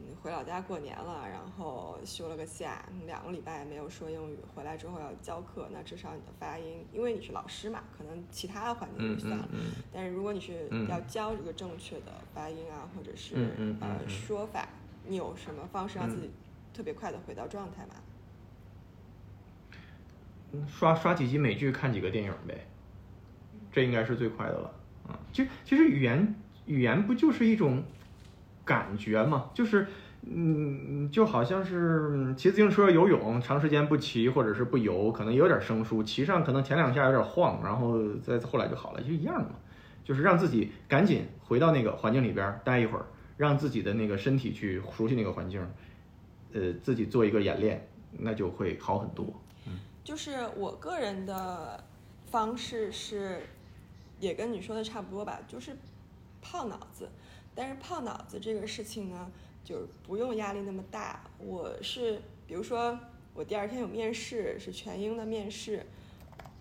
嗯，回老家过年了，然后休了个假，两个礼拜没有说英语，回来之后要教课，那至少你的发音，因为你是老师嘛，可能其他的环境嗯就算了。嗯嗯，但是如果你是嗯要教这个正确的发音啊，或者是、呃嗯说法，你有什么方式让自嗯己特别快的回到状态吗？刷刷几集美剧，看几个电影呗，这应该是最快的了。啊，其实其实语言语言不就是一种感觉嘛，就是嗯，就好像是骑自行车、游泳，长时间不骑或者是不游，可能有点生疏，骑上可能前两下有点晃，然后再后来就好了，就一样的嘛。就是让自己赶紧回到那个环境里边待一会儿，让自己的那个身体去熟悉那个环境，呃，自己做一个演练，那就会好很多。嗯就是我个人的方式是，也跟你说的差不多吧，就是泡脑子。但是泡脑子这个事情呢，就是不用压力那么大。我是比如说我第二天有面试，是全英的面试，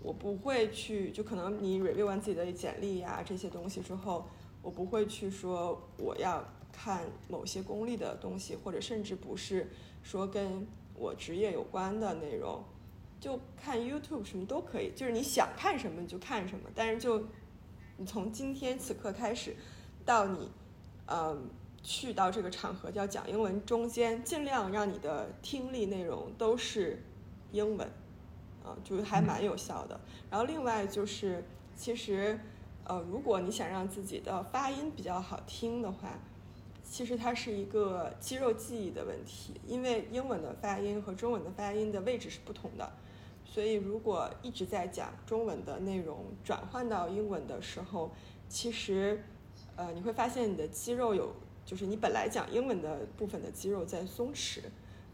我不会去，就可能你 review 完自己的简历呀、这些东西之后，我不会去说我要看某些功利的东西，或者甚至不是说跟我职业有关的内容。就看 YouTube 什么都可以，就是你想看什么你就看什么，但是就你从今天此刻开始，到你嗯去到这个场合叫讲英文中间，尽量让你的听力内容都是英文，啊、就是还蛮有效的。然后另外就是，其实呃，如果你想让自己的发音比较好听的话，其实它是一个肌肉记忆的问题，因为英文的发音和中文的发音的位置是不同的。所以，如果一直在讲中文的内容转换到英文的时候，其实，呃，你会发现你的肌肉有，就是你本来讲英文的部分的肌肉在松弛，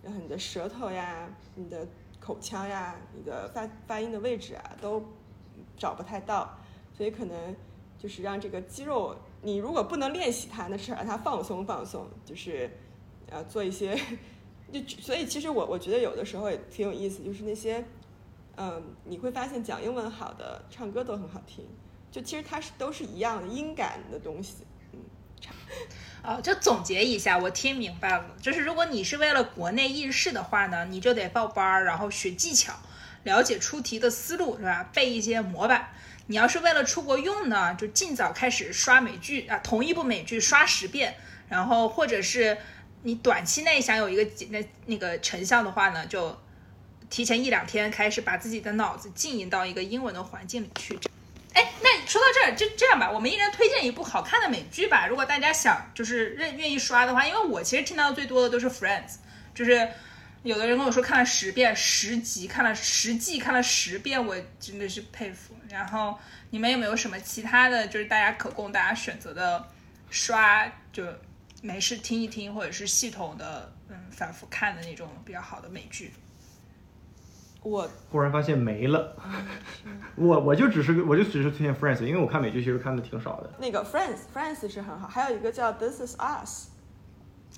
然后你的舌头呀、你的口腔呀、你的发发音的位置啊都找不太到，所以可能就是让这个肌肉，你如果不能练习它，那是让它放松放松，就是，呃，做一些，就所以其实我我觉得有的时候也挺有意思，就是那些。嗯，你会发现讲英文好的，唱歌都很好听。就其实它是都是一样的音感的东西。嗯，哦，就总结一下，我听明白了，就是如果你是为了国内应试的话呢，你就得报班儿，然后学技巧，了解出题的思路，是吧？背一些模板。你要是为了出国用呢，就尽早开始刷美剧啊，同一部美剧刷十遍，然后或者是你短期内想有一个那那个成效的话呢，就提前一两天开始把自己的脑子浸淫到一个英文的环境里去。哎，那说到这儿，就这样吧，我们一人推荐一部好看的美剧吧。如果大家想就是认愿意刷的话，因为我其实听到最多的都是 Friends，就是有的人跟我说看了十遍、十集，看了十季，看了十遍，我真的是佩服。然后你们有没有什么其他的就是大家可供大家选择的刷，就没事听一听，或者是系统的嗯反复看的那种比较好的美剧？我忽然发现没了，我我就只是我就只是推荐 Friends，因为我看美剧其实看的挺少的。那个 Friends Friends 是很好，还有一个叫 This Is Us，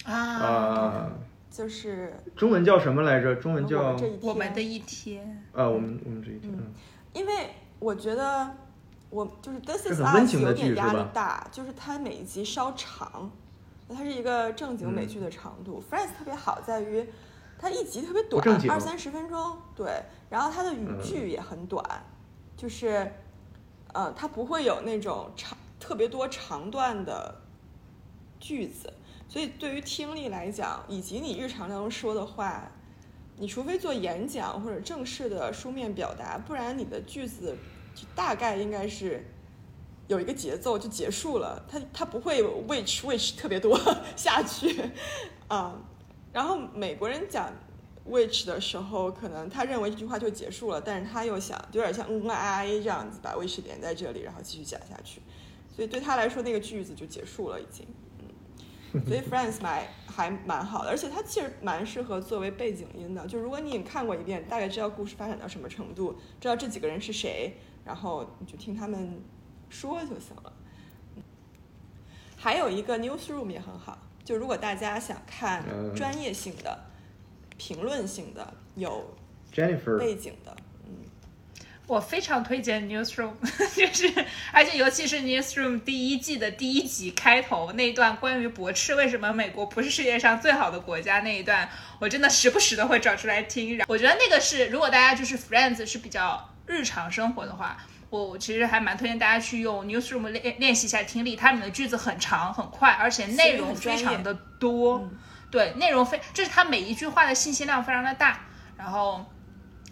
啊，啊、就是中文叫什么来着？中文叫。我们的一天。啊，我们我们这一天，嗯因为我觉得我就是 This Is Us 有点压力大，就是它每一集稍长，它是一个正经嗯美剧的长度。Friends 特别好在于它一集特别短二三十分钟，对，然后它的语嗯。句也很短，就是呃，它不会有那种长特别多长段的句子，所以对于听力来讲，以及你日常当中说的话，你除非做演讲或者正式的书面表达，不然你的句子就大概应该是有一个节奏就结束了，它它不会有 which which 特别多 <laughs> 下去啊。然后美国人讲 which 的时候，可能他认为这句话就结束了，但是他又想有点像嗯啊啊 a 这样子把 which 连在这里，然后继续讲下去，所以对他来说那个句子就结束了已经。嗯所以 Friends 买还蛮好的，而且它其实蛮适合作为背景音的。就如果你看过一遍，大概知道故事发展到什么程度，知道这几个人是谁，然后你就听他们说就行了。还有一个 Newsroom 也很好，就如果大家想看嗯。专业性的、评论性的、有 Jennifer 背景的，嗯，我非常推荐 Newsroom，<laughs> 就是而且尤其是 Newsroom 第一季的第一集开头那一段关于驳斥为什么美国不是世界上最好的国家那一段，我真的时不时的会找出来听。然后我觉得那个是如果大家就是 Friends 是比较日常生活的话，我我其实还蛮推荐大家去用 Newsroom 练练习一下听力，它里面的句子很长很快，而且内容非常的多。对，内容非就是它每一句话的信息量非常的大，然后。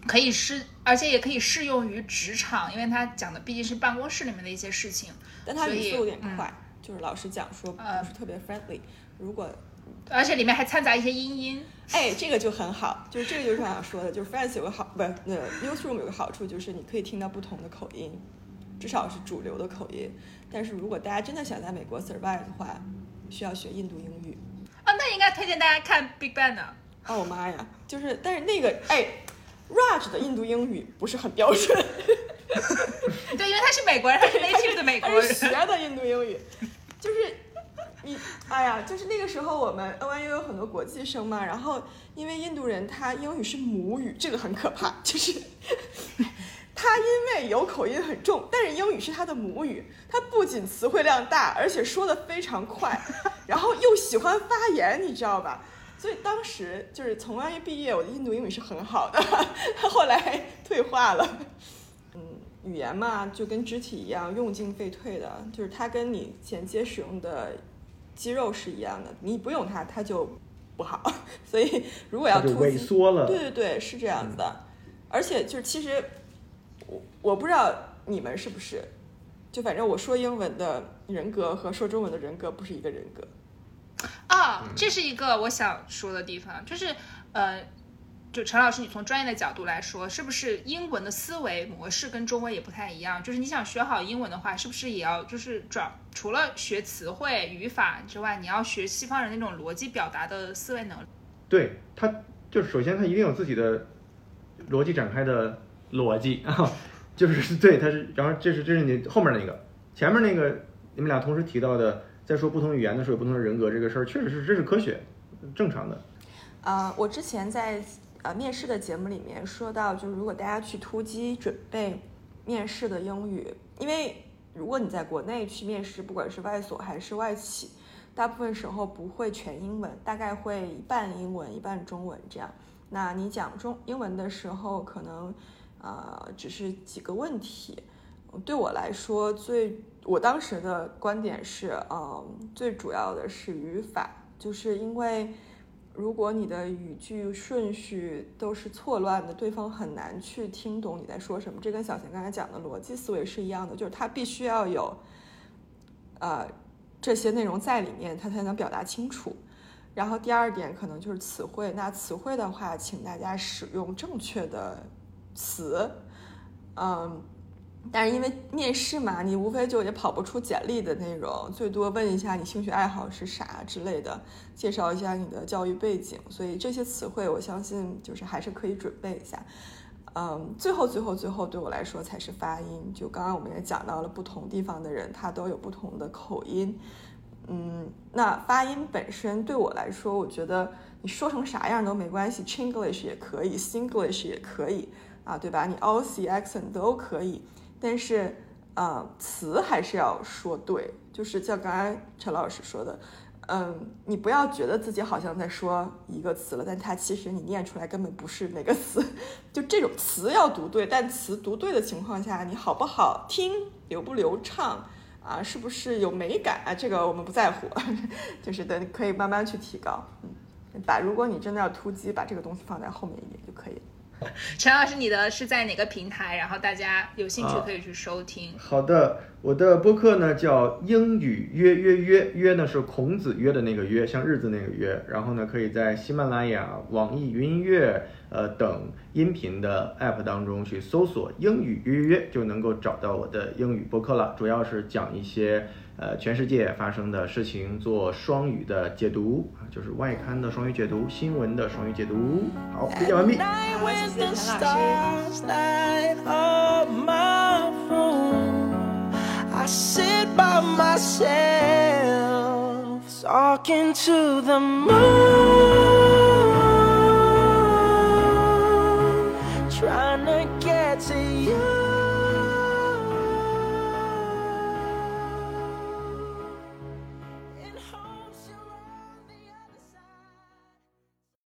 可以适，而且也可以适用于职场，因为他讲的毕竟是办公室里面的一些事情。但他语速有点嗯快，就是老师讲说不呃是特别 friendly。如果而且里面还掺杂一些音音。哎，这个就很好，就是这个就是我想说的，就是 Friends 有个好，不是那 Newsroom 有个好处，就是你可以听到不同的口音，至少是主流的口音。但是如果大家真的想在美国 survive 的话，需要学印度英语。啊，那应该推荐大家看 Big Bang 的。哦，我妈呀！就是，但是那个哎，Raj 的印度英语不是很标准，对，因为他是美国人，他是 native 的美国人学。的印度英语，就是你，哎呀，就是那个时候我们 NYU 有很多国际生嘛，然后因为印度人他英语是母语，这个很可怕，就是他因为有口音很重，但是英语是他的母语，他不仅词汇量大，而且说的非常快，<laughs> 然后又喜欢发言，你知道吧？所以当时就是从 NYU 毕业，我的印度英语是很好的，<laughs> 后来退化了。嗯，语言嘛，就跟肢体一样，用进废退的，就是它跟你衔接使用的肌肉是一样的，你不用它，它就不好。<laughs> 所以如果要萎缩了。对对对，是这样子的。而且就是其实我我不知道你们是不是，就反正我说英文的人格和说中文的人格不是一个人格。啊，这是一个我想说的地方，就是呃，就陈老师，你从专业的角度来说，是不是英文的思维模式跟中文也不太一样？就是你想学好英文的话，是不是也要就是转除了学词汇、语法之外，你要学西方人那种逻辑表达的思维能力？对，他就是首先他一定有自己的逻辑展开的逻辑啊，就是 <laughs> 对，他是，然后这是这是你后面那个，前面那个你们俩同时提到的，在说不同语言的时候有不同的人格这个事儿，确实是这是科学，正常的。啊、我之前在呃面试的节目里面说到，就是如果大家去突击准备面试的英语，因为如果你在国内去面试，不管是外所还是外企，大部分时候不会全英文，大概会一半英文一半中文这样。那你讲中英文的时候，可能呃只是几个问题。对我来说，最我当时的观点是，嗯，最主要的是语法，就是因为如果你的语句顺序都是错乱的，对方很难去听懂你在说什么。这跟小贤刚才讲的逻辑思维是一样的，就是他必须要有，呃，这些内容在里面，他才能表达清楚。然后第二点可能就是词汇，那词汇的话，请大家使用正确的词，嗯。但是因为面试嘛，你无非就也跑不出简历的内容，最多问一下你兴趣爱好是啥之类的，介绍一下你的教育背景，所以这些词汇我相信就是还是可以准备一下。嗯，最后最后最后对我来说才是发音，就刚刚我们也讲到了不同地方的人他都有不同的口音，嗯，那发音本身对我来说，我觉得你说成啥样都没关系，Chinglish 也可以，Singlish 也可以啊，对吧？你 Aussie accent 都可以。但是，呃，词还是要说对，就是像刚才陈老师说的，嗯，你不要觉得自己好像在说一个词了，但它其实你念出来根本不是那个词，<laughs> 就这种词要读对，但词读对的情况下，你好不好听，流不流畅啊，是不是有美感啊？这个我们不在乎，<laughs> 就是等可以慢慢去提高，嗯，把如果你真的要突击，把这个东西放在后面一点就可以了。<laughs> 陈老师，你的是在哪个平台？然后大家有兴趣啊可以去收听。好的，我的播客呢叫英语约约约约呢是孔子约的那个约，像日子那个约。然后呢，可以在喜马拉雅、网易云音乐呃等音频的 app 当中去搜索“英语约约约”，就能够找到我的英语播客了。主要是讲一些呃全世界发生的事情，做双语的解读啊，就是外刊的双语解读，新闻的双语解读。好，推荐完毕。好，谢 with 谢 the 陈老师。